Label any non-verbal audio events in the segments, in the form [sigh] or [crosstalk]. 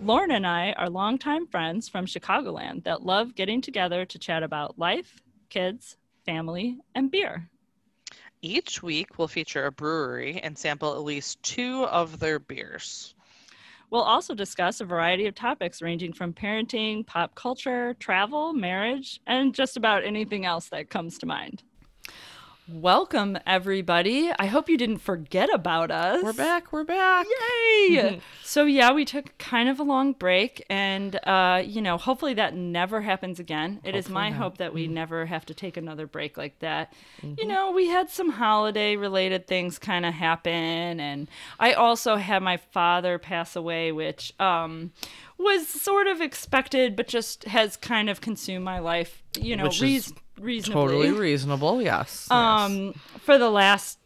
Lauren and I are longtime friends from Chicagoland that love getting together to chat about life, kids, family, and beer. Each week, we'll feature a brewery and sample at least two of their beers. We'll also discuss a variety of topics ranging from parenting, pop culture, travel, marriage, and just about anything else that comes to mind. Welcome, everybody. I hope you didn't forget about us. We're back. We're back. Yay! so, yeah, we took kind of a long break, and, uh, you know, hopefully that never happens again. It is Hopefully my not. hope that we never have to take another break like that. You Mm-hmm. know, we had some holiday related things kind of happen, and I also had my father pass away, which, um, was sort of expected, but just has kind of consumed my life, you know, Which is reas- reasonably Totally reasonable. Yes. yes. um for the last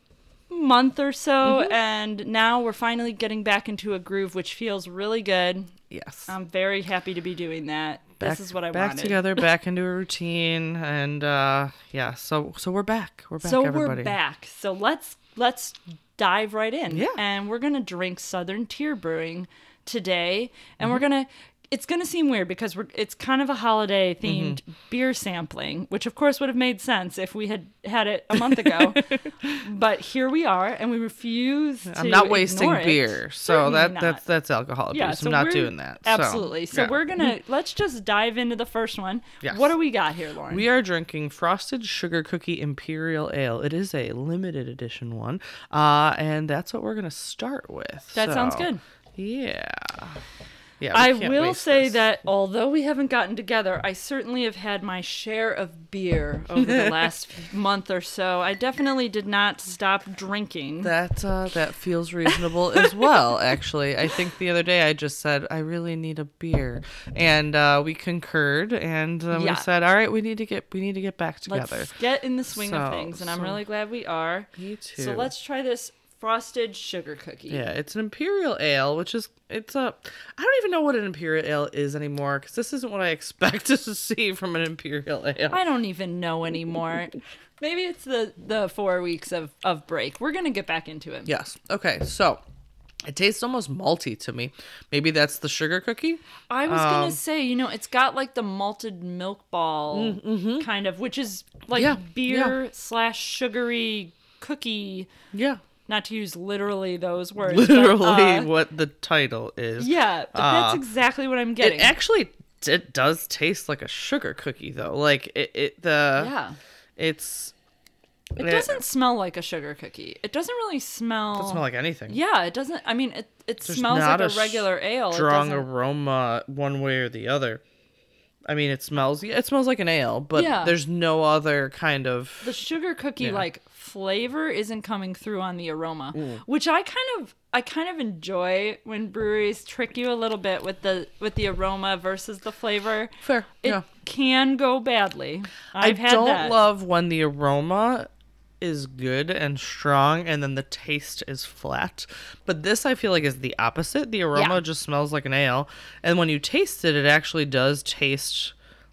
month or so Mm-hmm. and now we're finally getting back into a groove which feels really good yes. i'm very happy to be doing that back, this is what i back wanted Back together, [laughs] back into a routine, and uh, yeah. So so we're back. We're back. so everybody. we're back so let's let's dive right in Yeah. and we're gonna drink southern tier brewing today and Mm-hmm. we're gonna it's gonna seem weird because we're it's kind of a holiday themed Mm-hmm. beer sampling which of course would have made sense if we had had it a month ago [laughs] but here we are and we refuse to I'm not wasting it. beer, so Certainly that not. that's that's alcohol abuse. yeah, I'm not doing that. So, Absolutely. So, yeah. we're gonna let's just dive into the first one. Yes. What do we got here, Lauren? We are drinking Frosted Sugar Cookie Imperial Ale. It is a limited edition one, uh, and that's what we're gonna start with. that sounds good. Yeah. Yeah. I will say this. that although we haven't gotten together, I certainly have had my share of beer [laughs] over the last month or so. I definitely did not stop drinking. That uh, that feels reasonable as well. [laughs] Actually, I think the other day I just said I really need a beer, and uh, we concurred, and uh, Yeah. we said, all right, we need to get we need to get back together. Let's get in the swing of things, and I'm really glad we are. Me too. So let's try this frosted sugar cookie. Yeah, it's an imperial ale, which is it's a I don't even know what an imperial ale is anymore because this isn't what I [laughs] expected to see from an imperial ale. I don't even know anymore. [laughs] Maybe it's the the four weeks of of break. We're gonna get back into it. Yes. Okay. So it tastes almost malty to me. Maybe that's the sugar cookie. I was Um, gonna say, you know, it's got like the malted milk ball kind of, which is like Mm, Yeah, beer slash sugary cookie. Yeah. Not to use literally those words. but, Literally uh, what the title is. yeah, but that's Uh, exactly what I'm getting. It actually it does taste like a sugar cookie though. Like it, it the yeah, it's it doesn't smell like a sugar cookie. It doesn't really smell. doesn't smell like anything. yeah, it doesn't. I mean, it it There's smells like a, regular ale. Strong aroma one way or the other. I mean, it smells. Yeah, it smells like an ale, but Yeah. there's no other kind of. the sugar cookie Yeah. like flavor isn't coming through on the aroma Mm. which i kind of i kind of enjoy when breweries trick you a little bit with the with the aroma versus the flavor Fair. it yeah. can go badly i've I had don't that love when the aroma is good and strong and then the taste is flat. But this I feel like is the opposite. The aroma Yeah. just smells like an ale. And when you taste it, it actually does taste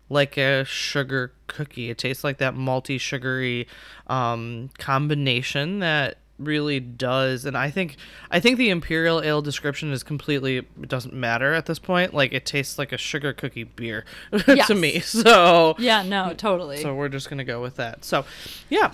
like a sugar cookie. It tastes like that malty sugary um, combination that really does and i think i think the imperial ale description is completely it doesn't matter at this point like it tastes like a sugar cookie beer [laughs] Yes. to me so yeah no totally so we're just gonna go with that. So, yeah,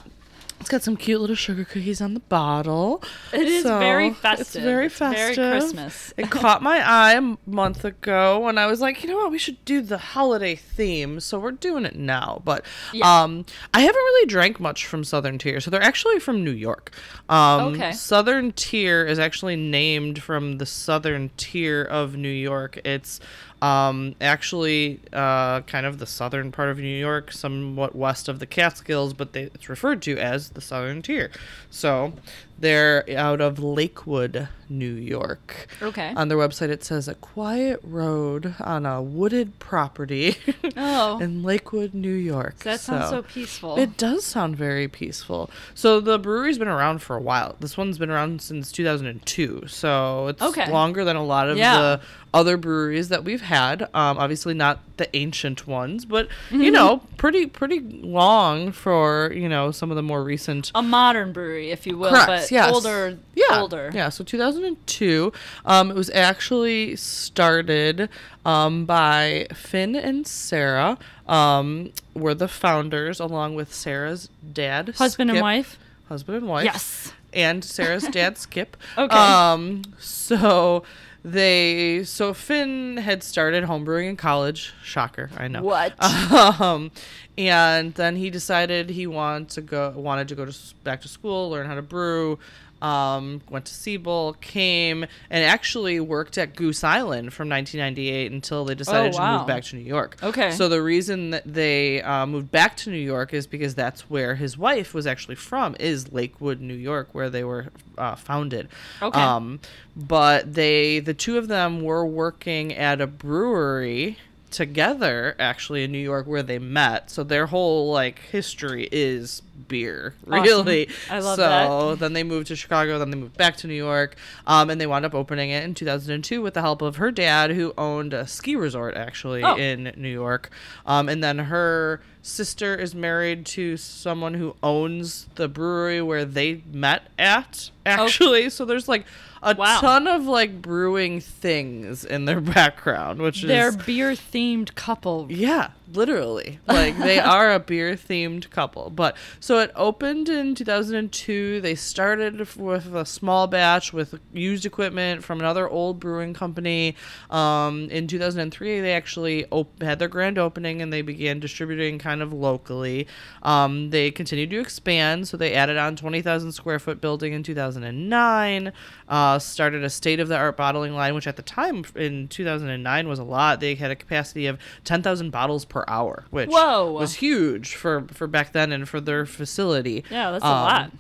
it's got some cute little sugar cookies on the bottle. It is So, very It's very festive. It's very festive. Christmas. it [laughs] caught my eye a month ago, and I was like, you know what, we should do the holiday theme. So we're doing it now. But Yeah. um, I haven't really drank much from Southern Tier. So they're actually from New York. Um, Okay. Southern Tier is actually named from the Southern Tier of New York. It's um, actually uh, kind of the southern part of New York, somewhat west of the Catskills, but they, it's referred to as the Southern Tier. So They're out of Lakewood, New York. Okay. On their website, it says a quiet road on a wooded property [laughs] Oh. in Lakewood, New York. that sounds so peaceful. It does sound very peaceful. So the brewery's been around for a while. This one's been around since 2002, so it's Okay. longer than a lot of Yeah. the other breweries that we've had. Um, obviously not the ancient ones, but Mm-hmm. you know, pretty pretty long for you know some of the more recent. a modern brewery, if you will, Correct, but yes. older. Yeah, Older. Yeah, so 2002. Um, it was actually started um, by Finn and Sarah. Um, were the founders, along with Sarah's dad, Husband and wife. husband and wife. Yes. And Sarah's dad, [laughs] Skip. Okay. Um, so they, so Finn had started homebrewing in college. Shocker, I know. What? [laughs] Um, and then he decided he wanted to go, wanted to go to back to school, learn how to brew. Um, went to Siebel, came and actually worked at Goose Island from 1998 until they decided to Oh, wow. move back to New York. Okay. So the reason that they uh, moved back to New York is because that's where his wife was actually from, is Lakewood, New York, where they were uh, founded. Okay. Um, but they, the two of them, were working at a brewery together, actually in New York, where they met. So their whole like history is beer, Awesome. really. I love so that. So then they moved to Chicago. Then they moved back to New York, um, and they wound up opening it in 2002 with the help of her dad, who owned a ski resort actually Oh. in New York. Um, and then her sister is married to someone who owns the brewery where they met at. Actually, so there's like a Wow. ton of like brewing things in their [laughs] background, which They're is beer themed couple. yeah, literally. Like they [laughs] are a beer themed couple. But so it opened in 2002. They started with a small batch with used equipment from another old brewing company. Um, in 2003, they actually op- had their grand opening and they began distributing kind of locally. Um, they continued to expand, so they added on 20,000 square foot building in 2009. Uh, started a state of the art bottling line, which at the time in 2009 was a lot. They had a capacity of 10,000 bottles per hour, which Whoa. was huge for for back then and for their facility. Yeah, that's a Um, lot.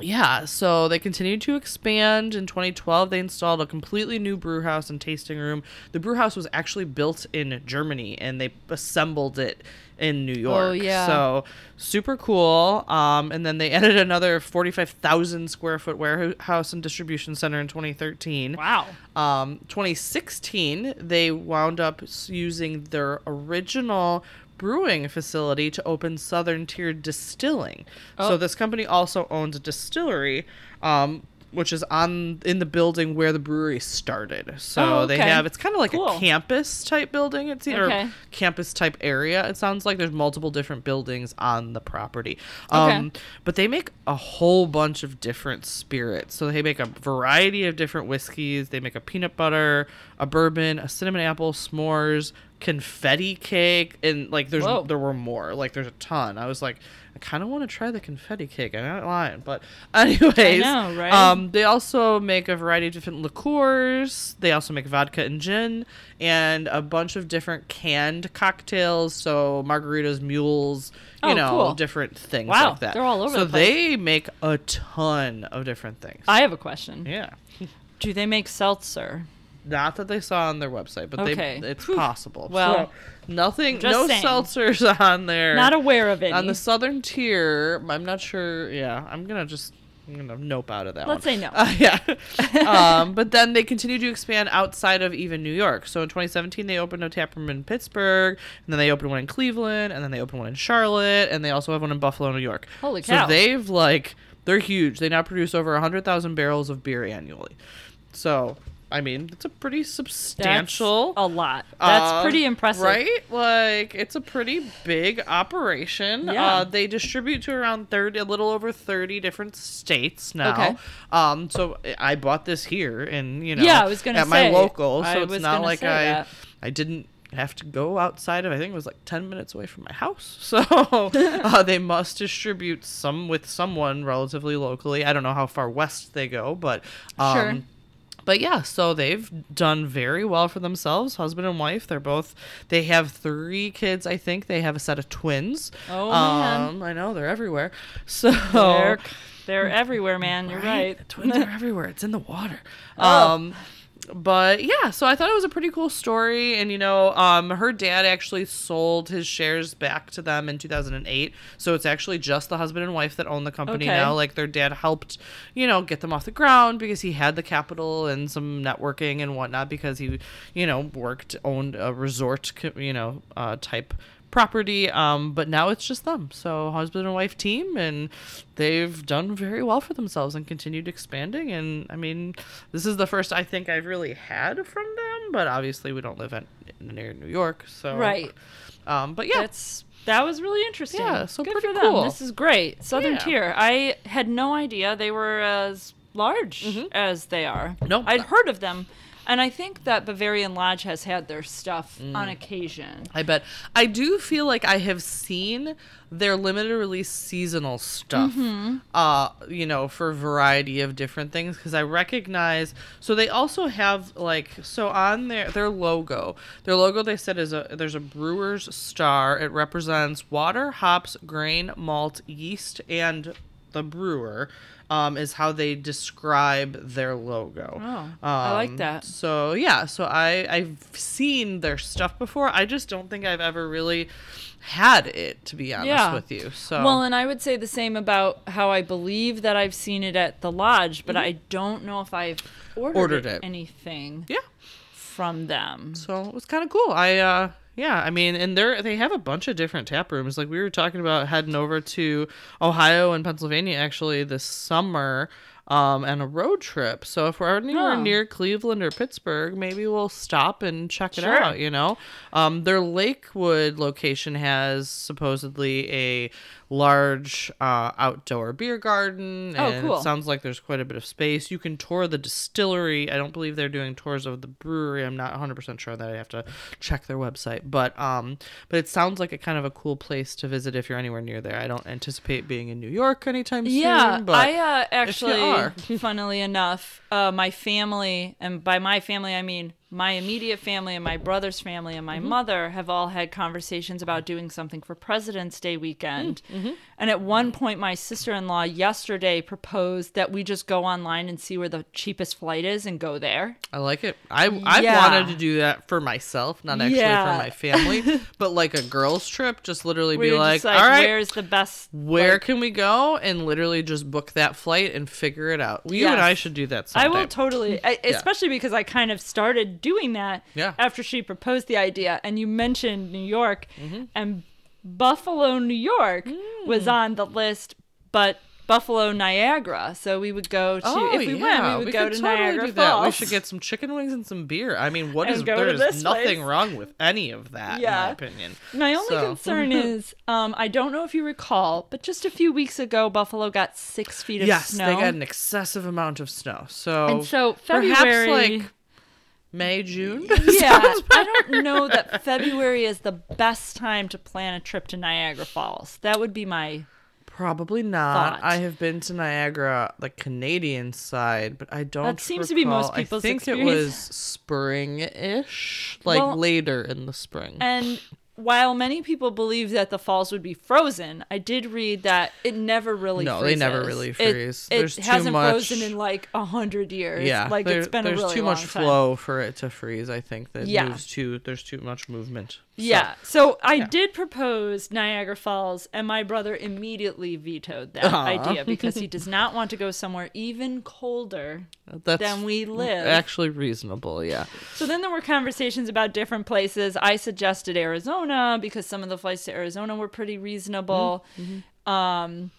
Yeah, so they continued to expand. In 2012, they installed a completely new brew house and tasting room. The brew house was actually built in Germany, and they assembled it in New York. Oh, yeah. So super cool. Um, and then they [laughs] added another 45,000 square foot warehouse and distribution center in 2013. Wow. Um, 2016, they wound up using their original brewing facility to open Southern Tier Distilling. Oh. So this company also owns a distillery, um, which is on in the building where the brewery started. So Oh, they have it's kind of like Cool. a campus type building. It's Okay. or campus type area. It sounds like there's multiple different buildings on the property. Okay. Um, but they make a whole bunch of different spirits. So they make a variety of different whiskeys. They make a peanut butter, a bourbon, a cinnamon apple, s'mores, confetti cake, and like there's Whoa. there were more. Like there's a ton. I was like, I kind of want to try the confetti cake. I'm not lying, but [laughs] anyways, know, right? Um, they also make a variety of different liqueurs. They also make vodka and gin, and a bunch of different canned cocktails. So margaritas, mules, you Oh, know, cool. different things Wow, like that. they're all over So the place. they make a ton of different things. I have a question. yeah. [laughs] Do they make seltzer? Not that they saw on their website, but Okay. they it's Whew. possible. Well, So, nothing, no saying. seltzers [laughs] on there. Not aware of it. on the southern tier. I'm not sure. Yeah, I'm gonna just I'm gonna nope out of that. Let's one. say no. [laughs] Uh, yeah. um, but then they continue to expand outside of even New York. So in 2017, they opened a tap room in Pittsburgh, and then they opened one in Cleveland, and then they opened one in Charlotte, and they also have one in Buffalo, New York. Holy cow! So they've like they're huge. They now produce over 100,000 barrels of beer annually. So I mean, it's a pretty That's substantial. a lot. That's uh, pretty impressive. Right? Like it's a pretty big operation. Yeah. Uh, they distribute to around 30 a little over 30 different states now. Okay. Um so I bought this here and you know Yeah, I was gonna at my local, so it's not like I that. I didn't have to go outside of I think it was like 10 minutes away from my house. [laughs] So [laughs] uh, they must distribute some with someone relatively locally. I don't know how far west they go, but um Sure. But yeah, so they've done very well for themselves, husband and wife. They're both they have three kids, I think. They have a set of twins. Oh, man. Um, I know they're everywhere. [laughs] So They're- They're everywhere, man. You're right. The twins are everywhere. It's in the water. [laughs] Oh. Um, but yeah, so I thought it was a pretty cool story, and you know, um, her dad actually sold his shares back to them in 2008. So it's actually just the husband and wife that own the company Okay. now. Like their dad helped, you know, get them off the ground because he had the capital and some networking and whatnot because he, you know, worked owned a resort, you know, uh, type property um but now it's just them so husband and wife team and they've done very well for themselves and continued expanding and i mean this is the first i think i've really had from them but obviously we don't live in, near new york so Right. um but yeah That's that was really interesting. Yeah, so Good pretty for them. cool. This is great. Southern Yeah. Tier. I had no idea they were as large as they are. Mm-hmm. No. I'd heard of them, and I think that Bavarian Lodge has had their stuff Mm. on occasion. I bet. I do feel like I have seen their limited release seasonal stuff. Uh, you know, for a variety of different things because I recognize. So they also have like so on their their logo. Their logo they said is a there's a brewer's star. It represents water, hops, grain, malt, yeast, and the brewer. Um, is how they describe their logo. Oh, I like Um, that. So yeah, so I I've seen their stuff before. I just don't think I've ever really had it to be honest Yeah. with you. So Well, and I would say the same about how I believe that I've seen it at the lodge, but I don't know if I've ordered, Mm-hmm. Ordered it. anything yeah, from them. so it was kind of cool. I uh yeah, I mean, and they're they have a bunch of different tap rooms. Like we were talking about heading over to Ohio and Pennsylvania actually this summer. Um, and a road trip. So if we're anywhere Oh. near Cleveland or Pittsburgh, maybe we'll stop and check it Sure. out. You know, um, their Lakewood location has supposedly a large uh, outdoor beer garden. Oh, and cool. It sounds like there's quite a bit of space. You can tour the distillery. I don't believe they're doing tours of the brewery. I'm not 100% sure that I have to check their website. But um, but it sounds like a kind of a cool place to visit if you're anywhere near there. I don't anticipate being in New York anytime Yeah, soon. But I uh, actually, funnily enough, uh, my family, and by my family I mean my immediate family and my brother's family and my Mm-hmm. mother have all had conversations about doing something for President's Day weekend. Mm-hmm. And at one point, my sister-in-law yesterday proposed that we just go online and see where the cheapest flight is and go there. I like it. I I've Yeah. wanted to do that for myself, not actually Yeah. for my family, [laughs] but like a girls trip. Just literally be like, like, all right, where's the best? where like- can we go and literally just book that flight and figure it out you and i should do that I will totally, I, especially because I kind of started doing that Yeah. after she proposed the idea. And you mentioned New York, Mm-hmm. and Buffalo, New York Mm. was on the list, but Buffalo, Niagara. So we would go to, Oh, if we yeah, went, we would go to totally Niagara. Falls. We should get some chicken wings and some beer. I mean, what is go to there's nothing place. wrong with any of that, Yeah. in my opinion. My only So- concern is, um, I don't know if you recall, but just a few weeks ago, Buffalo got six feet of yes, snow. they got an excessive amount of snow. So and so perhaps February, like May, June. [laughs] yeah, I don't know that February is the best time to plan a trip to Niagara Falls. That would be my Probably not. Thought. I have been to Niagara, the Canadian side, but I don't. That seems to be most recall- people's I think it was spring-ish, like Well, later in the spring. And while many people believe that the falls would be frozen, I did read that it never really No, they never freezes. really It- freeze. It, too hasn't much- frozen in like a hundred years. yeah, like there- it's been there's a really too much time. flow for it to freeze. I think that Yeah. moves too. There's too much movement. So- Yeah. So I did propose Niagara Falls, and my brother immediately vetoed that Aw. idea [laughs] because he does not want to go somewhere even colder that's than we live. actually reasonable. Yeah. So then there were conversations about different places. I suggested Arizona because some of the flights to Arizona were pretty reasonable. Um,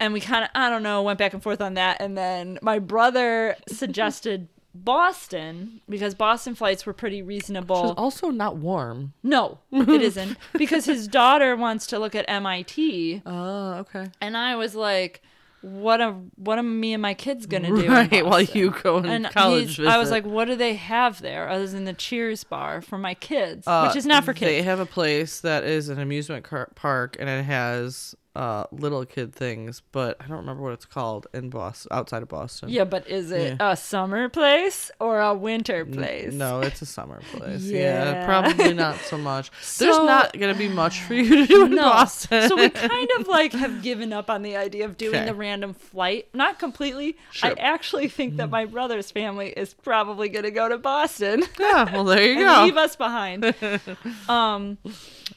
and we kind of, I don't know, went back and forth on that. And then my brother suggested Boston because Boston flights were pretty reasonable. also not warm. No, it [laughs] isn't because his daughter wants to look at MIT. Oh, okay. And I was like, what am what am me and my kids gonna do? Right, while you go in and college he's- I was like, what do they have there other than the Cheers bar for my kids, Uh, which is not for kids. They have a place that is an amusement car- park, and it has uh, little kid things, but I don't remember what it's called in Boston, outside of Boston. Yeah, but is it a summer place or a winter N- place? No, it's a summer place. yeah. Yeah. probably not so much. There's not gonna be much for you to do in No. Boston. so we kind of like [laughs] have given up on the idea of doing Okay. the random flight. Not completely. Sure. I actually think that my brother's family is probably going to go to Boston. yeah, well there you [laughs] go. leave us behind. [laughs] um,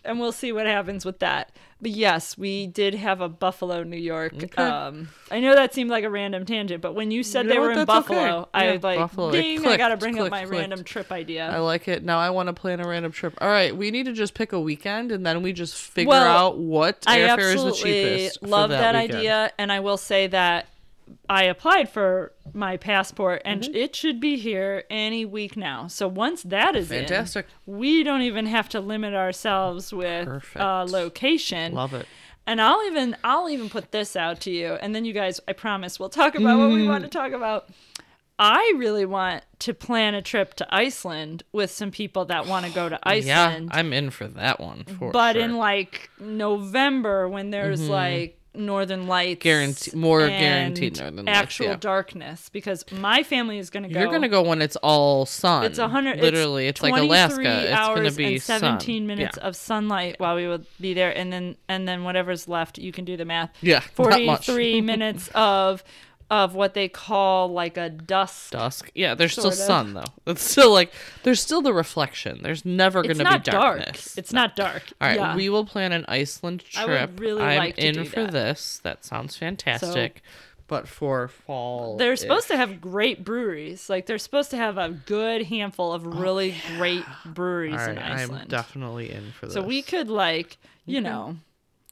and we'll see what happens with that. But yes, we did have a Buffalo, New York. Okay. Um, I know that seemed like a random tangent, but when you said You they know were what? in That's okay. Buffalo, I Yeah, was like, Buffalo. Ding, I got to bring up my clicked. random trip idea. I like it. Now I want to plan a random trip. All right, we need to just pick a weekend and then we just figure Well, out what I airfare is the absolutely cheapest. love that, weekend. idea, and I will say that I applied for my passport, and Mm-hmm. it should be here any week now. So once that is in, Fantastic. we don't even have to limit ourselves with uh, location. Love it. And I'll even I'll even put this out to you, and then you guys, I promise, we'll talk about what we want Mm. to talk about. I really want to plan a trip to Iceland with some people that want to go to [sighs] Iceland. Yeah, I'm in for that one for but sure. in like November when there's like northern lights Guarantee- more guaranteed northern lights, actual yeah. darkness because my family is gonna go You're gonna go when it's all sun. it's a hundred Literally, it's, like Alaska. It's hours gonna be and 17 sun. minutes Yeah. of sunlight while we would be there and then and then whatever's left you can do the math Yeah, not much. 43 minutes of of what they call like a dusk. dusk. Yeah, there's still of. sun though. It's still like there's still the reflection. There's never gonna not be dark darkness. it's not dark All right, yeah. we will plan an Iceland trip. I would really I'm like to in do for that. this. That sounds fantastic. but for fall, They're supposed to have great breweries. Like they're supposed to have a good handful of oh, really great breweries All right, in Iceland. I'm definitely in for this. so we could like, you know,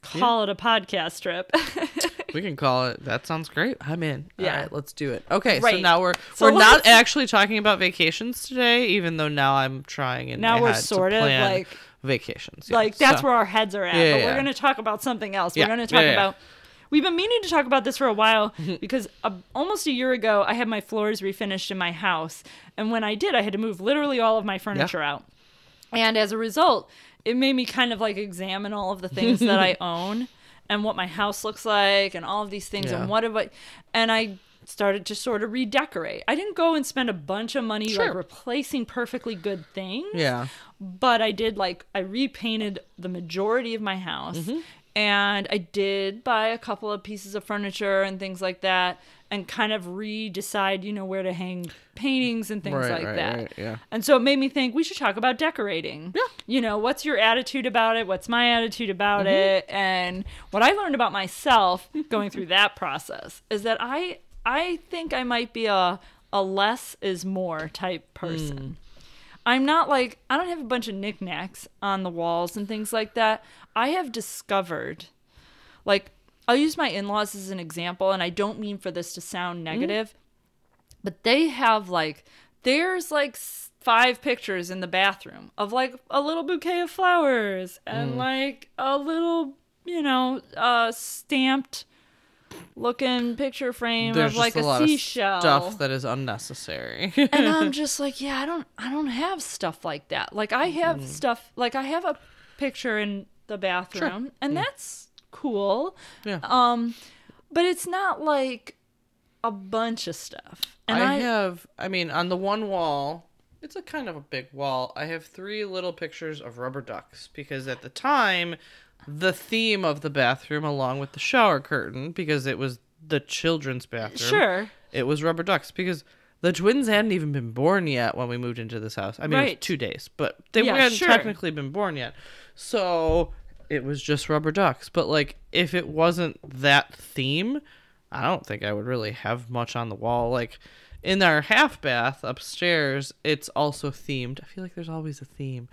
call it a podcast trip. [laughs] we can call it. That sounds great. I'm in. Yeah. All right, let's do it. Okay, so Right. now we're So we're not let's- actually talking about vacations today, even though now I'm trying in Now my we're head to sort of, plan like- vacations. yeah. like that's So- where our heads are at. Yeah, but yeah, we're yeah. going to talk about something else. Yeah, We're going to yeah, talk yeah. about We've been meaning to talk about this for a while [laughs] because uh, almost a year ago I had my floors refinished in my house, and when I did, I had to move literally all of my furniture out. And as a result, it made me kind of like examine all of the things that I [laughs] own and what my house looks like and all of these things Yeah. and what have I and I started to sort of redecorate. I didn't go and spend a bunch of money like replacing perfectly good things Yeah. but I did like I repainted the majority of my house Mm-hmm. and I did buy a couple of pieces of furniture and things like that and kind of re-decide you know where to hang paintings and things Right, like right, that. right, yeah. And so it made me think we should talk about decorating. Yeah. You know, what's your attitude about it? What's my attitude about Mm-hmm. it? And what I learned about myself going through that process is that I I think I might be a a less is more type person. Mm. I'm not like I don't have a bunch of knickknacks on the walls and things like that. I have discovered like I'll use my in-laws as an example and I don't mean for this to sound negative, but they have like there's like five pictures in the bathroom of like a little bouquet of flowers and Mm. like a little, you know, uh stamped looking picture frame There's of like a, a, seashell stuff that is unnecessary. and I'm [laughs] just like, yeah, I don't I don't have stuff like that. Like I have Mm. stuff like I have a picture in the bathroom and that's cool. yeah. Um but it's not like a bunch of stuff. And I, I, have, I mean, on the one wall, it's a kind of a big wall. I have three little pictures of rubber ducks because at the time, the theme of the bathroom, along with the shower curtain, because it was the children's bathroom, sure. it was rubber ducks because the twins hadn't even been born yet when we moved into this house. I mean, it was two days, but they Yeah, hadn't sure. technically been born yet. So it was just rubber ducks. But like, if it wasn't that theme, I don't think I would really have much on the wall. Like in our half bath upstairs, it's also themed. I feel like there's always a theme,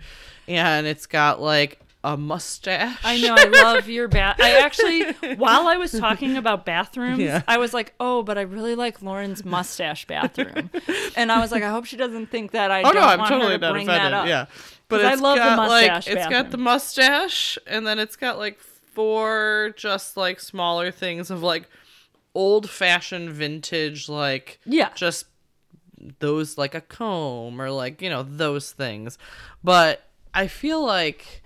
and it's got like a mustache. I know I love your bath. I [laughs] actually while I was talking about bathrooms, Yeah. I was like, "Oh, but I really like Lauren's mustache bathroom." and I was like, "I hope she doesn't think that I Oh don't no, I'm want totally her to bring offended. that up." Yeah, but I it's love the got like mustache it's got the mustache, and then it's got like four just like smaller things of like old fashioned vintage like Yeah. just those like a comb or like you know those things. But i feel like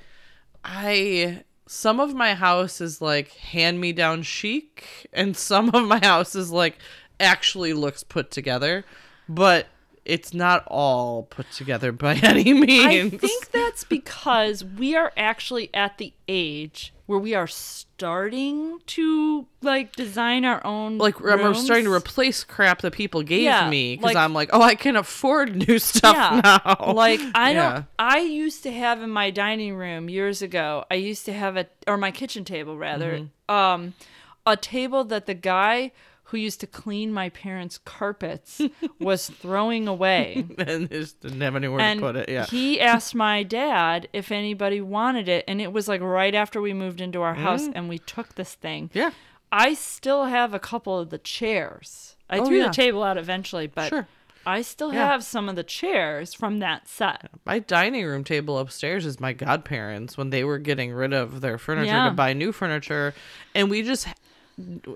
i some of my house is like hand me down chic, and [laughs] some of my house is like actually looks put together, but it's not all put together by [laughs] any means. I think that's because we are actually at the age where we are starting to like design our own like I'm starting to replace crap that people gave Yeah, me because like- I'm like, oh, I can afford new [laughs] stuff yeah. now. Like I Yeah. don't I used to have in my dining room years ago, I used to have a or my kitchen table rather, Mm-hmm. um a table that the guy who used to clean my parents' carpets [laughs] was throwing away. [laughs] and just didn't have anywhere and to put it. Yeah. he asked my dad if anybody wanted it and it was like right after we moved into our house Mm. and we took this thing. yeah. I still have a couple of the chairs. I Oh, threw yeah. the table out eventually, but Sure. I still Yeah. have some of the chairs from that set. My dining room table upstairs is my godparents when they were getting rid of their furniture Yeah. to buy new furniture. And we just,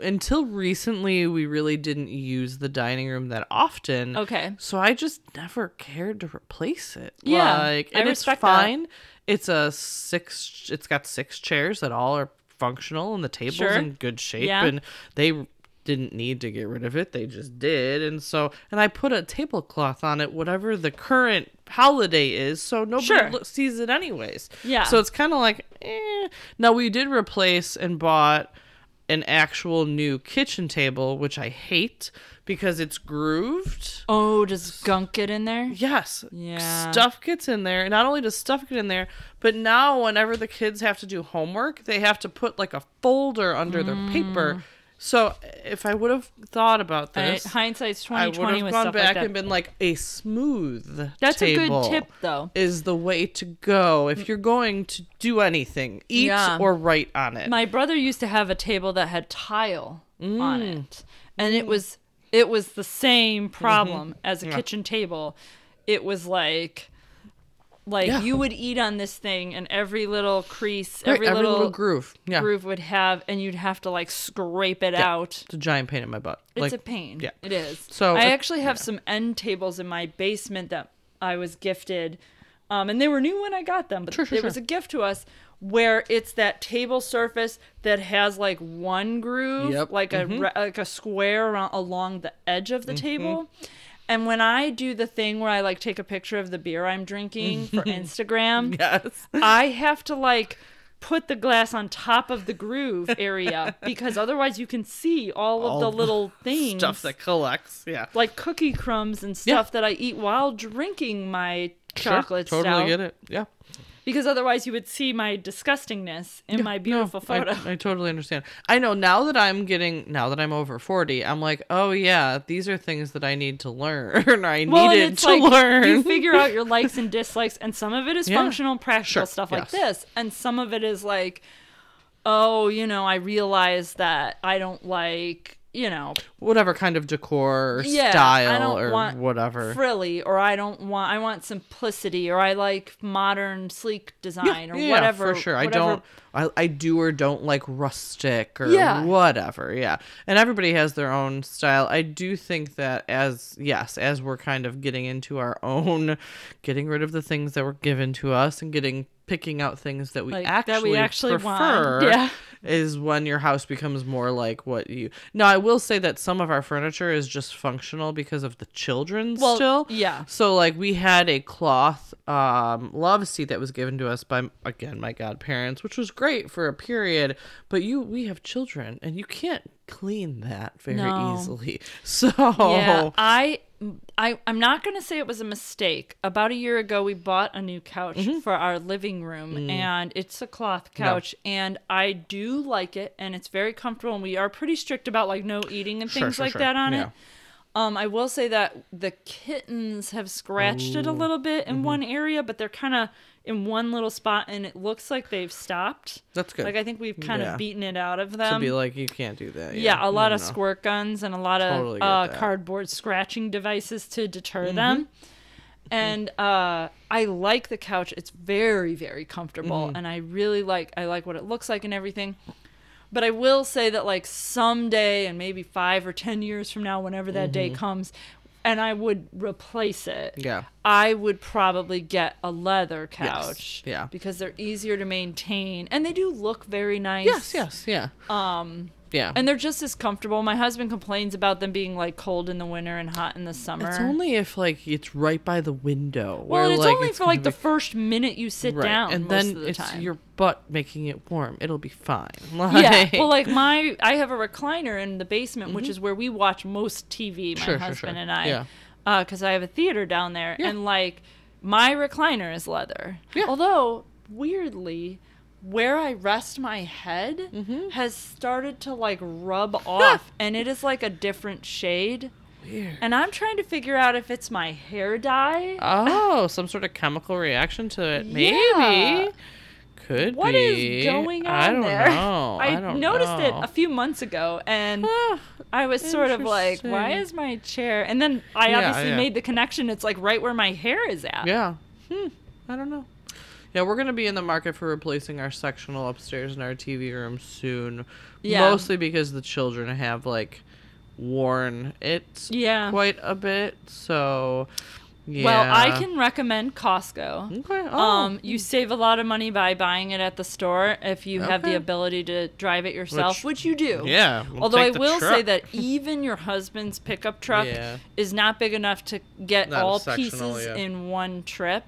until recently, we really didn't use the dining room that often. Okay. So I just never cared to replace it. Yeah, Like, and it's respect that. fine. It's a six, it's got six chairs that all are functional and the table's Sure. in good shape. Yeah. And they didn't need to get rid of it. They just did. And so, and I put a tablecloth on it, whatever the current holiday is. So nobody Sure. lo- sees it anyways. Yeah. So it's kind of like, eh. Now we did replace and bought an actual new kitchen table, which I hate because it's grooved. Oh, does gunk get in there? Yes. Yeah. Stuff gets in there. And not only does stuff get in there, but now whenever the kids have to do homework, they have to put like a folder under their Mm. paper. So if I would have thought about I- this, hindsight's I would have gone back like and been like a smooth That's a good tip, though. is the way to go if you're going to do anything. Eat Yeah. or write on it. My brother used to have a table that had tile on Mm. it, and it was it was the same Mm-hmm. problem as a kitchen table. It was like like Yeah. you would eat on this thing, and every little crease, Right, every, little, groove. Yeah. groove would have, and you'd have to like scrape it out. It's a giant pain in my butt. It's like, a pain. yeah. It is. So I it- actually have some end tables in my basement that I was gifted. Um, and they were new when I got them, but Sure, sure, it was a gift to us where it's that table surface that has like one groove, Yep, Mm-hmm. like a re- like a square around, along the edge of the table. And when I do the thing where I like take a picture of the beer I'm drinking for [laughs] Instagram, Yes. I have to like put the glass on top of the groove [laughs] area because otherwise you can see all of All the the little [laughs] things Stuff that collects. Yeah. like cookie crumbs and Yeah. stuff that I eat while drinking my Sure, chocolate totally stout. get it. Yeah. Because otherwise you would see my disgustingness in my beautiful no, photo. I, totally understand. I know now that I'm getting now that I'm over forty, I'm like, oh yeah, these are things that I need to learn. or [laughs] I well, needed to like learn. you figure out your [laughs] likes and dislikes, and some of it is Yeah. functional, practical Sure, stuff like this, and some of it is like, oh, you know, I realize that I don't like, you know, whatever kind of decor or Yeah, I style don't or want whatever. frilly, or I don't want, I want simplicity, or I like modern, sleek design, or yeah, whatever. for sure. I don't. I, I do or don't like rustic or Yeah. whatever. Yeah, and everybody has their own style. I do think that as yes, as we're kind of getting into our own, getting rid of the things that were given to us and getting picking out things that we Like, actually that we actually want. prefer. Yeah. Is when your house becomes more like what you. Now, I will say that some of our furniture is just functional because of the children Well, still. yeah. So like we had a cloth um love seat that was given to us by again my godparents, which was great for a period, but you we have children and you can't clean that very No. easily. [laughs] So Yeah, I, I, I'm not gonna say it was a mistake. About a year ago, we bought a new couch Mm-hmm. for our living room, Mm. and it's a cloth couch, and I do like it, and it's very comfortable. And we are pretty strict about like no eating and Sure, things sure, like sure. that on Yeah. it. Um, I will say that the kittens have scratched it a little bit Mm-hmm. in one area, but they're kind of in one little spot, and it looks like they've stopped. That's good. Like I think we've kind Yeah. of beaten it out of them. to be like you can't do that. Yeah, a lot No, of no. squirt guns and a lot Totally of uh, cardboard scratching devices to deter Mm-hmm. them. And uh, I like the couch. It's very, very comfortable, Mm-hmm. and I really like. I like what it looks like and everything. But I will say that, like someday, and maybe five or ten years from now, whenever that Mm-hmm. day comes, and I would replace it, Yeah. I would probably get a leather couch. yeah. Because they're easier to maintain and they do look very nice. Yes, yes, yeah. Um Yeah. and they're just as comfortable. My husband complains about them being like cold in the winter and hot in the summer. it's only if like it's right by the window. well, it's like, only for gonna like the first minute you sit right. down, and most then of the it's time. your butt making it warm. It'll be fine. [laughs] yeah. Well, like my, I have a recliner in the basement, which is where we watch most TV. My Mm-hmm. Sure, sure, husband and I, Yeah. because I have a theater down there, Yeah. and like my recliner is leather. Yeah. Although weirdly, where I rest my head Mm-hmm. has started to like rub [laughs] off, and it is like a different shade. Weird. And I'm trying to figure out if it's my hair dye. Oh, [laughs] some sort of chemical reaction to it. Maybe. Yeah. Could What be. is going on I don't there? [laughs] know. I, I, don't noticed it a few months ago, and [sighs] I was sort of like, why is my chair? And then I Yeah, obviously yeah. made the connection. It's like right where my hair is at. yeah. Hmm. I don't know. Yeah, we're gonna be in the market for replacing our sectional upstairs in our TV room soon. Yeah. Mostly because the children have like worn it Yeah. quite a bit. So yeah. Well, I can recommend Costco. Okay. Oh. Um, you save a lot of money by buying it at the store if you have the ability to drive it yourself, Which- which, you do. yeah. we'll Although I take the will say that [laughs] even your husband's pickup truck Yeah. is not big enough to get Not all pieces yeah. in one trip.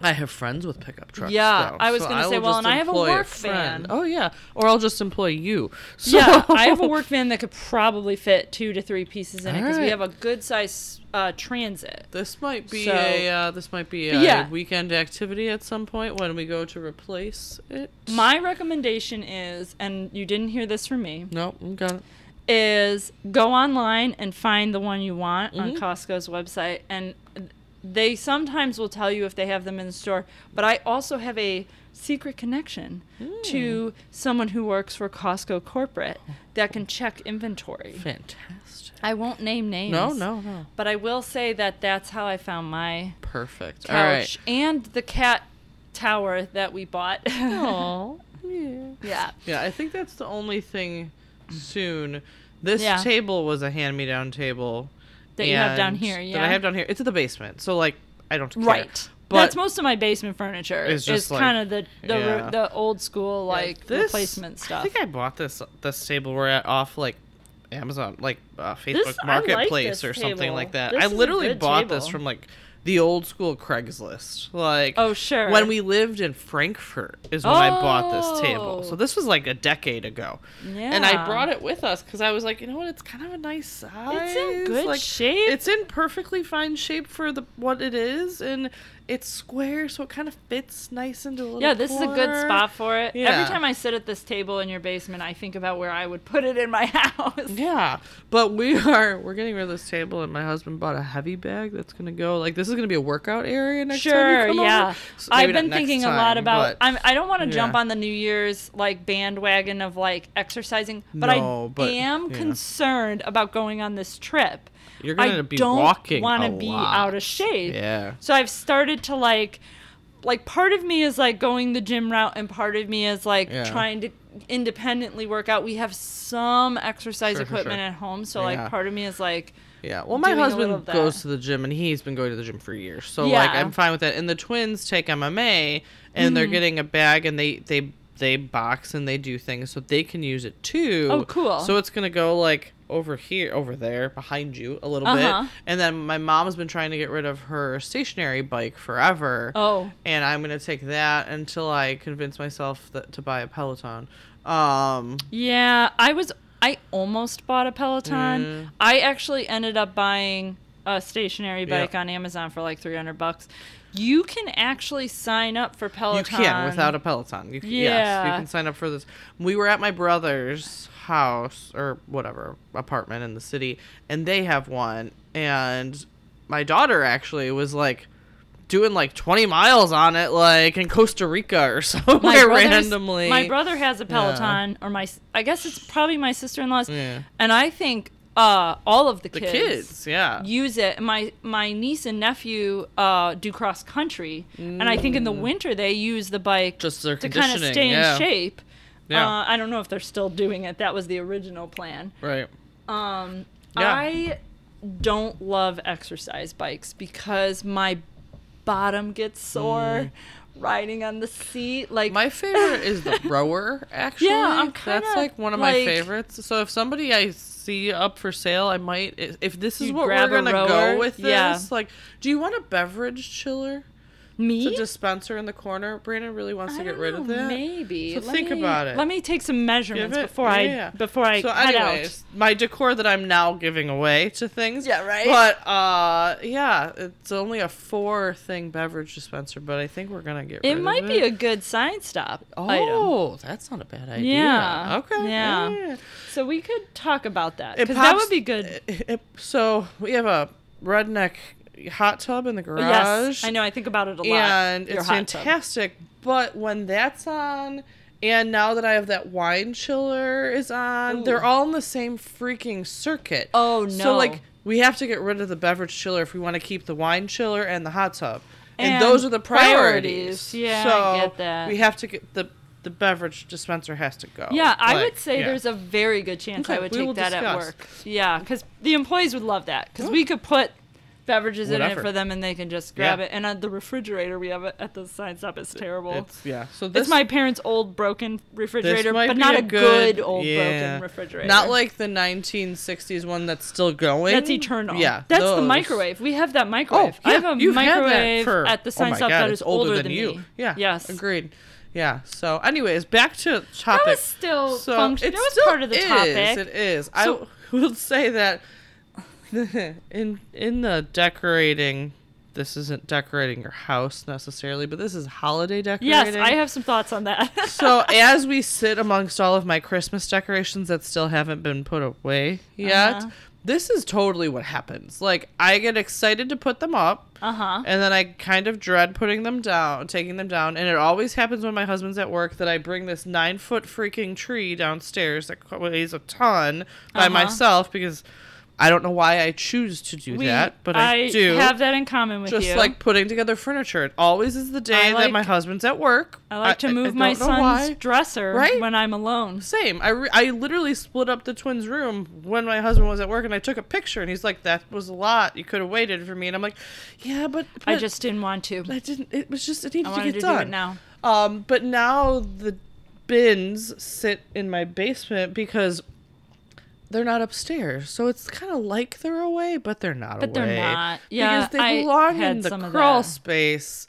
I have friends with pickup trucks. Yeah, though, I was so gonna say, well, and I have a work friend. van. Oh yeah, or I'll just employ you. [laughs] So, Yeah, I have a work van that could probably fit two to three pieces in it because we have a good size uh, transit. This might be So- a uh, this might be a Yeah. weekend activity at some point when we go to replace it. My recommendation is, and you didn't hear this from me, no, mm, got it. is go online and find the one you want on Mhm. Costco's website. And they sometimes will tell you if they have them in the store. But I also have a secret connection to hmm. someone who works for Costco corporate that can check inventory. Fantastic. I won't name names. No, no, no. But I will say that that's how I found my Perfect. All right. couch and the cat tower that we bought. [laughs] Aw, yeah. yeah. Yeah, I think that's the only thing soon. This Yeah. table was a hand-me-down table That you have down here, That I have down here. It's in the basement, so like I don't care. Right. But That's most of my basement furniture. It's just like- kind of the the, yeah. the old school like this- replacement stuff. I think I bought this this table we're at off like Amazon, like uh, Facebook This- like Marketplace this or something table. like that. This I literally bought this from like the old school Craigslist. Like Oh, sure. When we lived in Frankfurt is when I bought this table. Oh. So this was like a decade ago. And I brought it with us because I was like, you know what? It's kind of a nice size. It's in good like, shape. It's in perfectly fine shape for the what it is, and it's square, so it kind of fits nice into a little. yeah, this is a good spot for it. Yeah. Every time I sit at this table in your basement, I think about where I would put it in my [laughs] house. Yeah, but we are we're getting rid of this table, and my husband bought a heavy bag that's gonna go like this is gonna be a workout area next time Sure, yeah. over. So I've been thinking a lot about. I'm, I don't want to jump on the New Year's like bandwagon of like exercising, but No, I but, am yeah. concerned about going on this trip. You're gonna I be don't walking want to be lot. out of shape. Yeah. So I've started to like, like part of me is like going the gym route, and part of me is like Yeah. trying to independently work out. We have some exercise Sure, equipment sure. at home, so Yeah. like part of me is like, Yeah. Well, my doing a little husband goes to the gym, and he's been going to the gym for years. So like, Yeah. I'm fine with that. And the twins take MMA, and Mm-hmm. they're getting a bag, and they they they box and they do things, so they can use it too. Oh, cool. So it's gonna go like over here, over there, behind you a little Uh-huh. bit. And then my mom's been trying to get rid of her stationary bike forever. oh, and I'm gonna take that until I convince myself that to buy a Peloton. Um, Yeah, I was. I almost bought a Peloton. Mm. I actually ended up buying a stationary bike on Amazon for like three hundred bucks. You can actually sign up for Peloton. you can without a Peloton. You can, Yes, you can sign up for this. We were at my brother's house or whatever apartment in the city, and they have one. And my daughter actually was like doing like 20 miles on it, like in Costa Rica or [laughs] somewhere brother's- randomly. My brother has a Peloton, or my. I guess it's probably my sister in law's, Yeah. and I think uh, all of the, the kids. kids, yeah. use it. My my niece and nephew uh, do cross country, and I think in the winter they use the bike Mm. Just their to kind of stay yeah. in shape. Yeah. Uh, I don't know if they're still doing it. That was the original plan. right. Um, Yeah. I don't love exercise bikes because my bottom gets sore riding on the seat. Like My favorite is the [laughs] rower. Actually, Yeah, that's like one of my favorites. So if somebody I see up for sale, I might. If this is You what we're gonna rower? go with, this, Yeah. like, do you want a beverage chiller? Me. It's a dispenser in the corner. Brandon really wants I to get rid of know, that. Maybe. So Let think me- about it. Let me take some measurements before yeah, I yeah. before I so head anyways, my decor that I'm now giving away to things. Yeah, right? But uh yeah, it's only a four thing beverage dispenser, but I think we're gonna get out. It might be it. a good sign stop item. Oh, that's not a bad idea. Yeah, Okay. yeah. So we could talk about that because that would be good. it- it- so we have a redneck hot tub in the garage. Yes, I know. I think about it a lot. and it's hot tub. fantastic. But when that's on, and now that I have that wine chiller is on, Ooh. they're all in the same freaking circuit. Oh, no! So like we have to get rid of the beverage chiller if we want to keep the wine chiller and the hot tub, and, And those are the priorities. priorities. Yeah, so I get that. We have to get the the beverage dispenser has to go. Yeah, I Like, would say yeah. there's a very good chance I would take that at work. Yeah, because the employees would love that because we could put beverages in it for them and they can just grab Yeah. it. And uh, the refrigerator we have it at the sign stop is terrible. It's, It's yeah. So this my parents' old broken refrigerator, but not a a good, good- old yeah. broken refrigerator. Not like the 1960s one that's still going. that's eternal. Yeah, that's the microwave. We have that microwave. Oh, I have a you've had that microwave for- at the oh sign my stop God, that it's is older than, you. me. Yeah. Yes. Agreed. Yeah. So, anyways, back to topic. That was still so function. it That was still part of the is, topic. It is. So- I will [laughs] say that [laughs] in in the decorating, this isn't decorating your house necessarily, but this is holiday decorating. Yes, I have some thoughts on that. [laughs] so as we sit amongst all of my Christmas decorations that still haven't been put away yet, Uh-huh. this is totally what happens. Like I get excited to put them up, uh huh. and then I kind of dread putting them down, taking them down. And it always happens when my husband's at work that I bring this nine foot freaking tree downstairs that weighs a ton by Uh-huh. myself because I don't know why I choose to do We- that, but I, do. have that in common with just you. Just like putting together furniture. It always is the day that my husband's at work. I like to move my son's why. dresser Right? when I'm alone. Same. I, re- I literally split up the twins' room when my husband was at work, and I took a picture, and he's like, "That was a lot. You could have waited for me." And I'm like, "Yeah, but, I just didn't want to. I didn't. It was just it needed I to get to done do it now. Um, but now the bins sit in my basement because they're not upstairs, so it's kind of like they're away, but they're not But they're not. Yeah, because they I belong in the crawl space,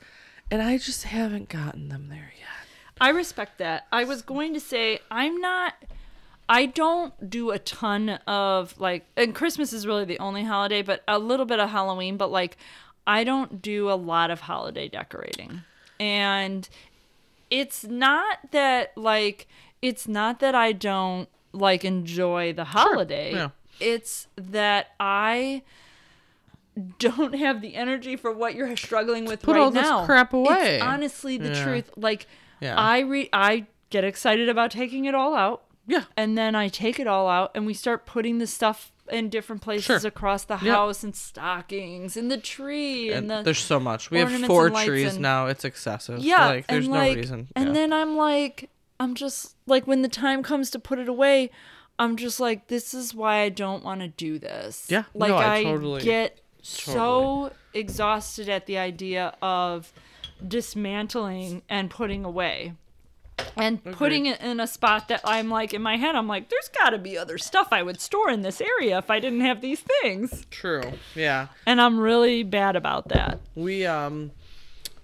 and I just haven't gotten them there yet. I respect that. I was going to say I'm not I don't do a ton of like and Christmas is really the only holiday, but a little bit of Halloween, but like I don't do a lot of holiday decorating. And it's not that like it's not that I don't like enjoy the holiday. yeah. It's that I don't have the energy for what you're struggling with put right all this crap away. It's honestly the Yeah. truth. Like Yeah. I re I get excited about taking it all out Yeah. and then I take it all out and we start putting the stuff in different places Sure. across the house and stockings and the tree and, And the there's so much. We have four trees and- now. It's excessive. yeah, Like, there's and no like, reason. And yeah. then I'm like, I'm just like, when the time comes to put it away, I'm just like, this is why I don't want to do this. Yeah, like no, I I, totally- get so exhausted at the idea of dismantling and putting away. And putting it in a spot that I'm like in my head, I'm like, there's got to be other stuff I would store in this area if I didn't have these things. True. Yeah. And I'm really bad about that. We um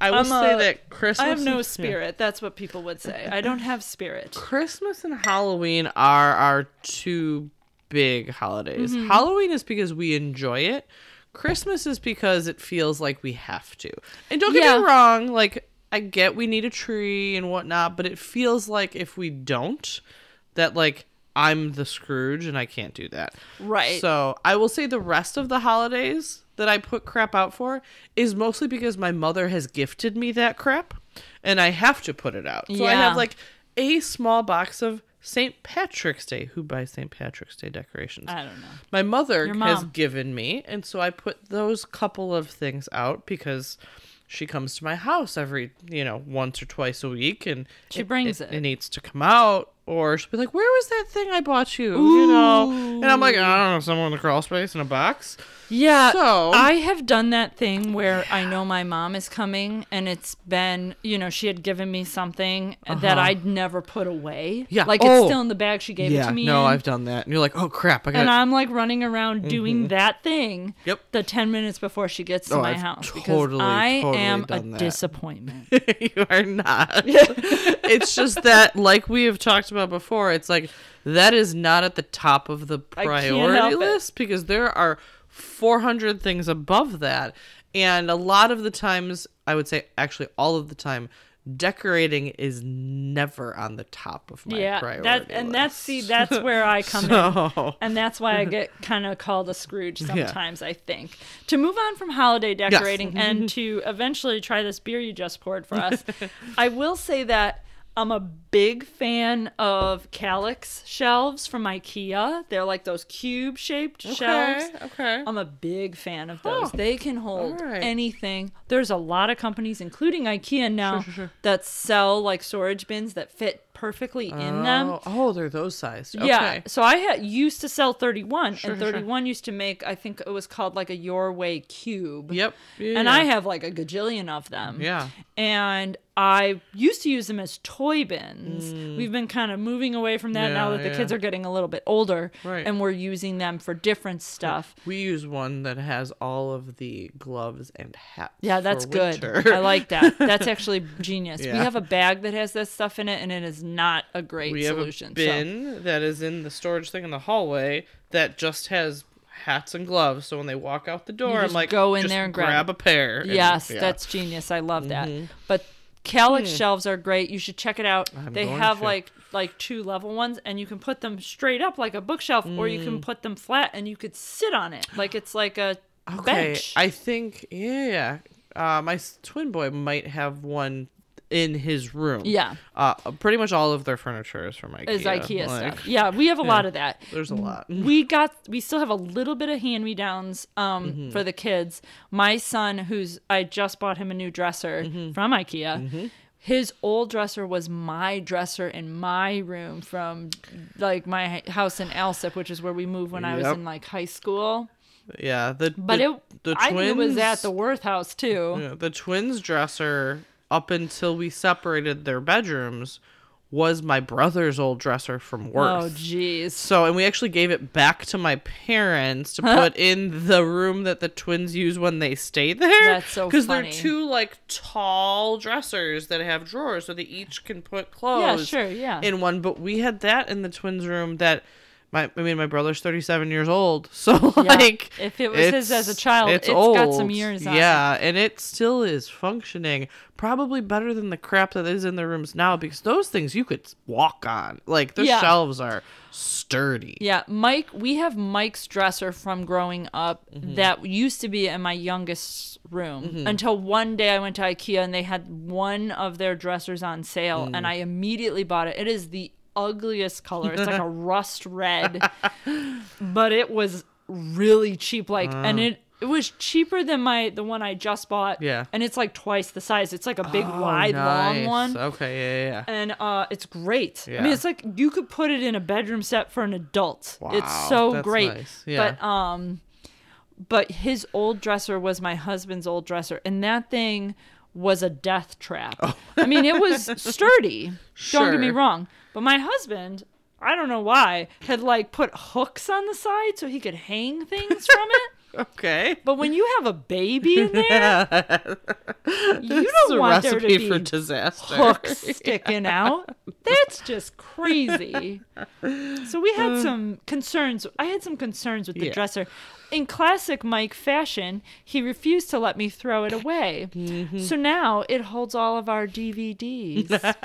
I will I'm say a- that Christmas I have no and- yeah. spirit. That's what people would say. I don't have spirit. Christmas and Halloween are our two big holidays. Mm-hmm. Halloween is because we enjoy it. Christmas is because it feels like we have to. And don't get Yeah. me wrong, like I get we need a tree and whatnot, but it feels like if we don't, that like I'm the Scrooge and I can't do that. Right. So I will say the rest of the holidays that I put crap out for is mostly because my mother has gifted me that crap and I have to put it out. So I have like a small box of St. Patrick's Day. Who buys St. Patrick's Day decorations? I don't know. my mother has given me, and so I put those couple of things out because she comes to my house every, you know, once or twice a week, and She brings it. It needs to come out, or she'll be like, "Where was that thing I bought you?" You know, and I'm like, "I don't know, somewhere in the crawl space in a box." Yeah. So- I have done that thing where I know my mom is coming and it's been, you know, she had given me something that I'd never put away. Uh-huh. Yeah. Like it's Oh. still in the bag she gave it to me. no. I've done that. And you're like, oh crap, I got. and I'm like running around doing that thing. Yep. The 10 minutes before she gets to Oh, my I've house totally, because I totally am a that. disappointment. [laughs] you are not. [laughs] it's just that, like we have talked about before, it's like that is not at the top of the priority help it. list because there are 400 things above that. And a lot of the times, I would say actually all of the time, decorating is never on the top of my yeah. priority That and list. that's see that's [laughs] where I come in. And that's why I get kind of called a Scrooge [laughs] sometimes, I think. To move on from holiday decorating and to eventually try this beer you just poured for us, [laughs] I will say that I'm a big fan of Kallax shelves from IKEA. They're like those cube shaped shelves. okay, okay. I'm a big fan of those. They can hold right. anything. There's a lot of companies, including IKEA now, sure, [laughs] sure. that sell like storage bins that fit perfectly in them. Oh, oh, they're those sized. Okay. Yeah. So I had used to sell 31 Sure, and sure, sure. 31 used to make I think it was called like a your way cube. Yep. Yeah, And. I have like a gajillion of them. Yeah. And I used to use them as toy bins. We've been kind of moving away from that now Mm. That the yeah. kids are getting a little bit older Right. and we're using them for different stuff. We use one that has all of the gloves and hats. Yeah, that's good. winter. I like that. That's [laughs] actually genius. We have a bag that has this stuff in it and it is not a great we have solution. a so- bin that is in the storage thing in the hallway that just has hats and gloves. So when they walk out the door, I'm like, go in there and grab grab a pair. and- Yes, yeah. Mm-hmm. that's genius. I love that. But Kallax shelves are great. You should check it out. I'm they have to. like like two level ones and you can put them straight up like a bookshelf or you Mm. can put them flat and you could sit on it. Like it's like a okay. bench. I think yeah. Uh, my twin boy might have one in his room. Yeah. Uh, pretty much all of their furniture is from IKEA. is IKEA like, stuff. Yeah, we have a lot of that. There's a lot. we got we still have a little bit of hand me downs um Mm-hmm. for the kids. My son, who's I just bought him a new dresser Mm-hmm. from IKEA. His old dresser was my dresser in my room from like my house in Alsip, which is where we moved when I was in like high school. Yeah. The But the, it the I knew it was at the Worth house too. Yeah, the twins' dresser, up until we separated their bedrooms, was my brother's old dresser from work. Oh jeez. So, and we actually gave it back to my parents to [laughs] put in the room that the twins use when they stay there. That's so Because they're two like tall dressers that have drawers, so they each can put clothes. Yeah, sure, yeah. in one. But we had that in the twins' room that. My, I mean, my brother's 37 years old, [laughs] so Yeah. like, If it was his as a child, it's it's old. got some years on. Yeah, and it still is functioning, probably better than the crap that is in the rooms now because those things you could walk on. Like the Yeah. shelves are sturdy. Yeah, Mike, we have Mike's dresser from growing up Mm-hmm. that used to be in my youngest room until one day I went to IKEA and they had one of their dressers on sale Mm. and I immediately bought it. It is the ugliest color. It's like a [laughs] rust red, but it was really cheap like and it it was cheaper than my the one I just bought. Yeah. And it's like twice the size. It's like a big Oh, wide long one Okay, yeah, yeah, yeah. and uh, it's great. I mean, it's like you could put it in a bedroom set for an adult. it's Wow, so that's great. nice. Yeah. But um, but his old dresser was my husband's old dresser, and that thing was a death trap. I mean, it was [laughs] sturdy. Don't get me Oh. Wrong, but my husband. I don't know why had like put hooks on the side so he could hang things from it. [laughs] Okay. But when you have a baby in there, [laughs] you don't want there to be for disaster. hooks [laughs] sticking out. That's just crazy. So we had uh, some concerns. I had some concerns with the Yeah. dresser. In classic Mike fashion, he refused to let me throw it away. Mm-hmm. So now it holds all of our DVDs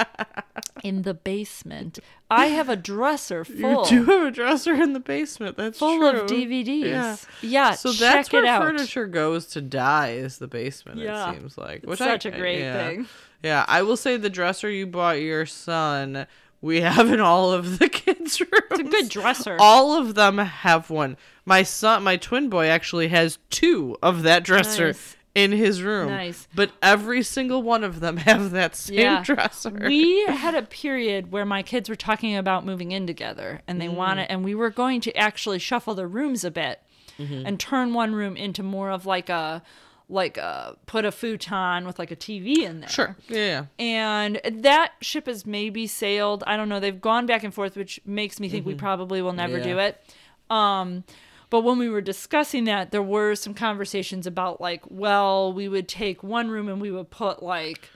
[laughs] in the basement. I have a dresser full. You do have a dresser in the basement. That's Full true. of DVDs. Yeah. Yeah, So check that's where furniture goes to die is the basement. Yeah. It seems like, which such I, a great yeah. thing. Yeah, I will say the dresser you bought your son, we have in all of the [laughs] kids' rooms. It's a good dresser. All of them have one. My son, my twin boy, actually has two of that dresser Nice. in his room. Nice. But every single one of them [laughs] have that same Yeah. dresser. we had a period where my kids were talking about moving in together and Mm. they wanted and we were going to actually shuffle the rooms a bit and turn one room into more of like a like a put a futon with like a TV in there. Sure. Yeah. yeah. And that ship has maybe sailed. I don't know. They've gone back and forth, which makes me think we probably will never do Mm-hmm. It. Um, but when we were discussing that, there were some conversations about like, well, we would take one room and we would put like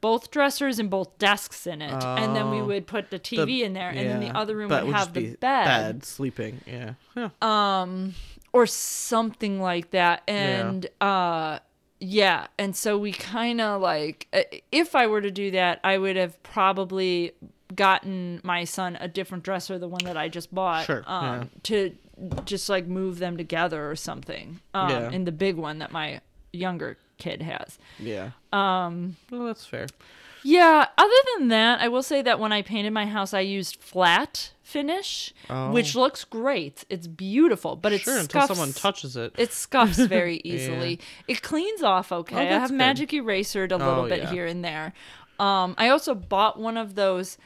both dressers and both desks in it, and then we Oh. would put the The- TV in there, and then the other room But would have the be bed, bed sleeping. Yeah. Yeah. um, or something like that. And uh, yeah, and so we kind of like, uh, if I were to do that, I would have probably gotten my son a different dresser, the one that I just bought, Sure, um, to just like move them together or something. Um, Yeah. in the big one that my younger kid has. yeah. Um, Well, that's fair. yeah, other than that, I will say that when I painted my house, I used flat finish, which looks great. It's beautiful, but it Sure, until scuffs. someone touches it. It scuffs [laughs] very easily. It cleans off okay. I Oh, that's have good. magic erasered a little Oh, bit yeah. here and there. Um, I also bought one of those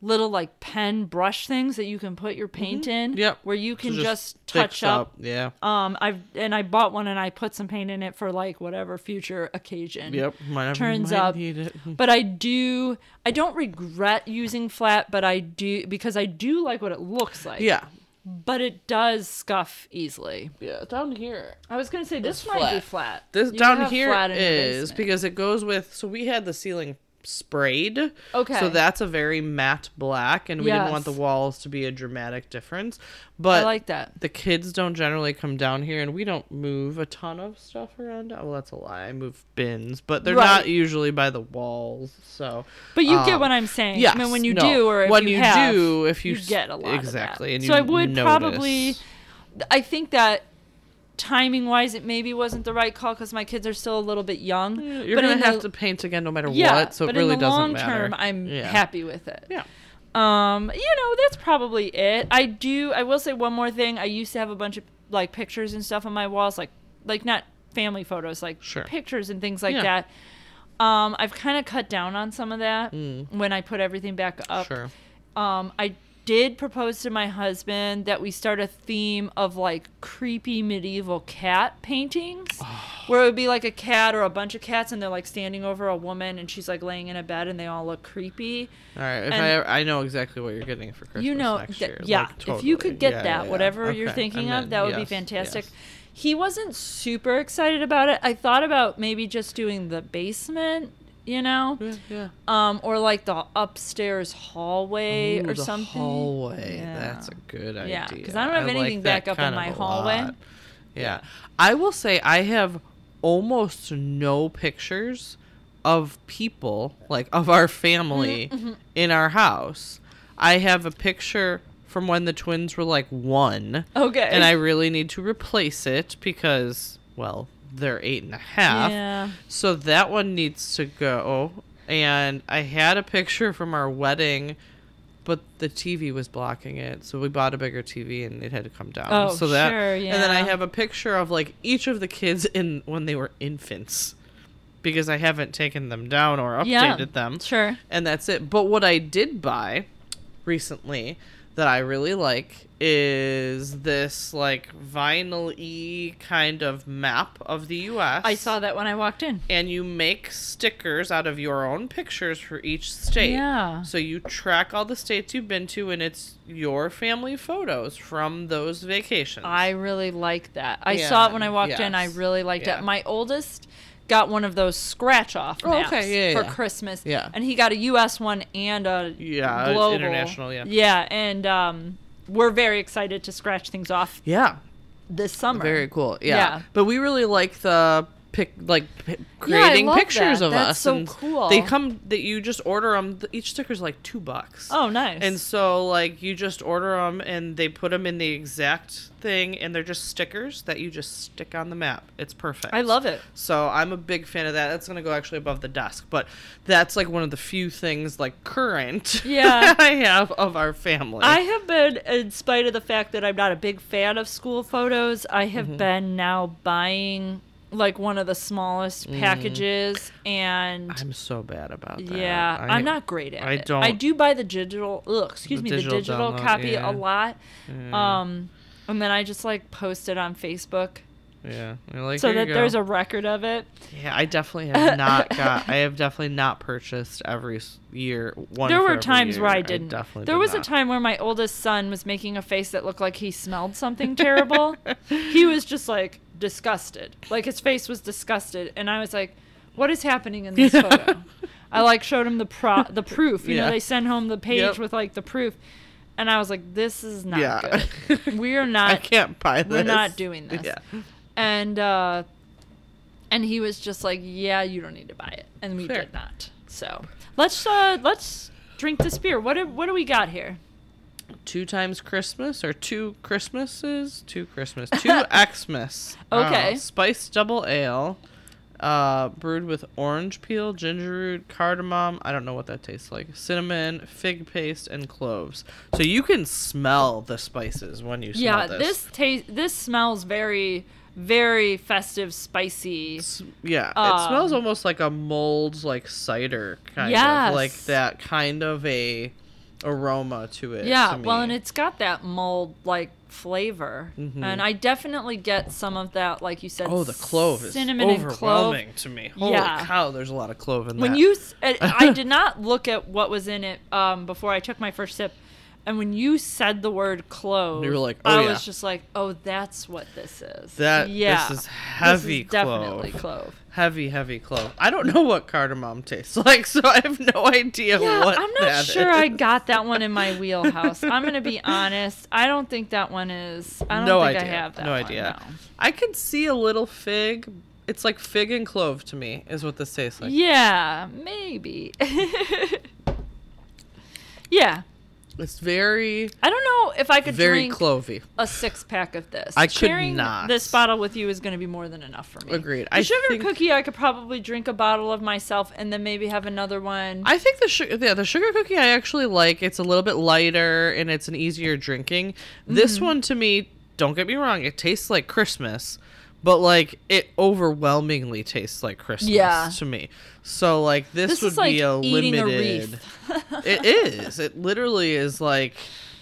little like pen brush things that you can put your paint in. Mm-hmm. Yep. Where you So can just, touch up. Yeah. Um, I've and I bought one and I put some paint in it for like whatever future occasion. Yep. Might Turns might up, need it. [laughs] but I do. I don't regret using flat, but I do because I do like what it looks like. Yeah. But it does scuff easily. Yeah. Down here. I was gonna say this It's might be flat. flat. This You down have here flat is because it goes with. So we had the ceiling sprayed. Okay. So that's a very matte black, and we didn't want the walls to be a dramatic difference. But I like that. the kids don't generally come down here, and we don't move a ton of stuff around. Well, that's a lie. I move bins, but they're Right. not usually by the walls. So, But you get um, what I'm saying. Yeah. I mean, when you no. do, or if when you, you, have, do, if you, you get a lot exactly, and so I would notice. probably. I think that timing wise, it maybe wasn't the right call because my kids are still a little bit young. You're but gonna have the, to paint again no matter yeah, what, so it really doesn't long matter. term, I'm Yeah. happy with it. Yeah. Um, you know, that's probably it. I do. I will say one more thing. I used to have a bunch of like pictures and stuff on my walls, like like not family photos, like Sure. pictures and things like Yeah. that. Um, I've kind of cut down on some of that when I put everything back up. Mm. Sure. Um, I did propose to my husband that we start a theme of like creepy medieval cat paintings, [sighs] where it would be like a cat or a bunch of cats, and they're like standing over a woman, and she's like laying in a bed, and they all look creepy. All right. If And- I I know exactly what you're getting for Christmas you know, year. yeah. like, If you could get Yeah, that, yeah, whatever you're thinking I of, that would be fantastic. yes. He wasn't super excited about it. I thought about maybe just doing the basement, you know, Yeah, yeah. um, or like the upstairs hallway Ooh, or the something. Hallway. Yeah. That's a good idea. Yeah, because I don't have like anything that back up in my hallway. lot. Yeah. I will say I have almost no pictures of people, like of our family Mm-hmm, in our house. I have a picture from when the twins were like one. Okay. And I really need to replace it because, well, they're eight and a half. Yeah. So that one needs to go. And I had a picture from our wedding, but the TV was blocking it. So we bought a bigger TV and it had to come down. Oh, so that, sure, And then I have a picture of like each of the kids in when they were infants because I haven't taken them down or updated Yeah. them. Sure. And that's it. But what I did buy recently that I really like is this like vinyl y kind of map of the US. I saw that when I walked in. And you make stickers out of your own pictures for each state. Yeah. So you track all the states you've been to and it's your family photos from those vacations. I really like that. I saw it when I Yeah, walked in. I really liked Yeah. it. My oldest got one of those scratch off Oh, maps okay, yeah, for yeah. Christmas. Yeah. And he got a US one and a Yeah, global international, yeah. Yeah, and um we're very excited to scratch things off yeah. this summer. Very cool. Yeah. Yeah. But we really like the pic, like p- creating love pictures that. of That's us. so and cool. They come that you just order them. Each sticker's like two bucks. Oh, nice. And so like you just order them and they put them in the exact thing and they're just stickers that you just stick on the map. It's perfect. I love it. So I'm a big fan of that. That's gonna go actually above the desk, but that's like one of the few things like current [laughs] Yeah. I have of our family. I have been, in spite of the fact that I'm not a big fan of school photos, I have Mm-hmm. been now buying like one of the smallest packages and Mm. I'm so bad about that. yeah, I, I, am not great at I it. I don't- I do buy the digital, ugh, excuse The me, digital the digital download, copy yeah. a lot. Um and then I just like post it on Facebook Yeah. Like, so that there's a record of it. Yeah, I definitely have [laughs] not got. I have definitely not purchased every year. One there were times where. I didn't. definitely there did was a time where my oldest son was making a face that looked like he smelled something [laughs] terrible. he was just like disgusted. Like his face was disgusted and I was like, "What is happening in this [laughs] photo?" I like showed him the pro the [laughs] proof. You know, they send home the page Yep. with like the proof. And I was like, "This is not Yeah. good. [laughs] We are not. I can't buy this. we're not doing this." Yeah. And uh and he was just like, "Yeah, you don't need to buy it." And we Fair. did not. So, let's uh let's drink this beer. What do, what do we got here? Two times Christmas or two Christmases? Two Christmas. Two [laughs] Xmas. Okay. Uh, spiced double ale. Uh, brewed with orange peel, ginger root, cardamom. I don't know what that tastes like. Cinnamon, fig paste, and cloves. So you can smell the spices when you smell this. yeah, this. taste this smells very very festive, spicy. Yeah, it smells Um, almost like a mold, like cider kind of, like that kind of a aroma to it. Yeah, to well, and it's got that mold like flavor, Mhm. and I definitely get some of that, like you said. oh, the clove is cinnamon and clove. overwhelming to me. Holy Yeah. cow, there's a lot of clove in that. When that. you, [laughs] I did not look at what was in it um, before I took my first sip, and when you said the word clove, You were like, I "Oh, yeah." was just like, oh, that's what this is. that yeah, this is heavy this is clove. definitely clove. Heavy, heavy clove. I don't know what cardamom tastes [laughs] like, so I have no idea Yeah, what I'm not sure I got that one in my [laughs] wheelhouse. I'm gonna be honest. I don't think that one is. I don't no think idea. I have that. no one, idea. no. I could see a little fig. It's like fig and clove to me, is what this tastes like. Yeah, maybe. [laughs] yeah, It's very, I don't know if I could very drink clovey. a six pack of this. I could not. This bottle with you is going to be more than enough for me. Agreed. The I sugar think- cookie, I could probably drink a bottle of myself and then maybe have another one. I think the sugar, yeah, the sugar cookie I actually like. It's a little bit lighter and it's an easier drinking. Mm-hmm. This one to me, don't get me wrong, it tastes like Christmas, but like it overwhelmingly tastes like Christmas Yeah. to me. So like this, this would is like be a limited. a [laughs] it is. It literally is like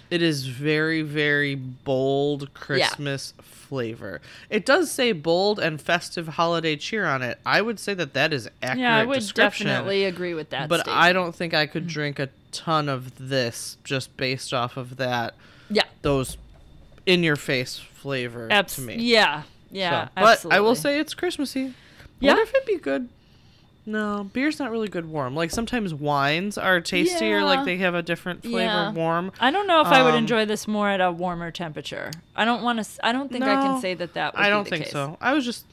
it is very very bold Christmas flavor. It does say bold and festive holiday cheer on it. I would say that that is accurate yeah, I would definitely agree with that. but statement. I don't think I could drink a ton of this just based off of that Yeah, those in your face flavor abs- to me. Yeah, yeah. So- but I will say it's Christmassy. Yeah. What if it'd be good? No, beer's not really good warm. Like sometimes wines are tastier, Yeah. like they have a different flavor Yeah. warm. I don't know if I would Um, enjoy this more at a warmer temperature. I don't want to. I don't think I can say that that. Would I don't think case. so. I was just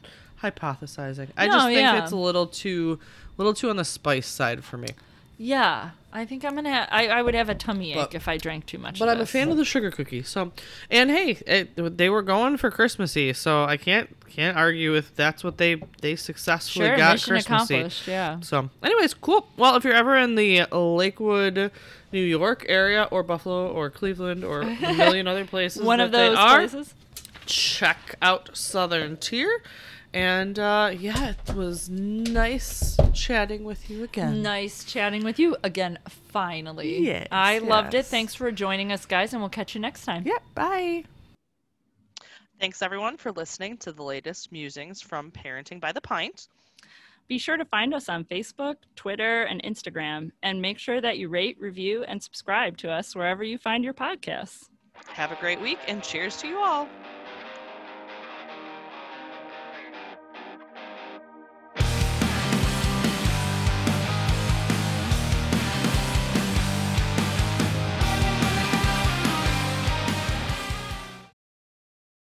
hypothesizing. I No, just think yeah. it's a little too little too on the spice side for me. Yeah, I think I'm gonna. Ha- I I would have a tummy ache But- if I drank too much. But I'm a fan of the sugar cookie. So, and hey, it, they were going for Christmassy, so I can't can't argue with that's what they they successfully Sure, got Christmassy. accomplished. Yeah. So, anyways, cool. Well, if you're ever in the Lakewood, New York area, or Buffalo, or Cleveland, or a million [laughs] other places, One of those are, places. check out Southern Tier. And uh, yeah, it was nice chatting with you again. Nice chatting with you again. Finally. Yes, I loved it. Thanks for joining us, guys, and we'll catch you next time. Yeah, bye. Thanks everyone for listening to the latest musings from Parenting by the Pint. Be sure to find us on Facebook, Twitter, and Instagram, and make sure that you rate, review, and subscribe to us wherever you find your podcasts. Have a great week and cheers to you all.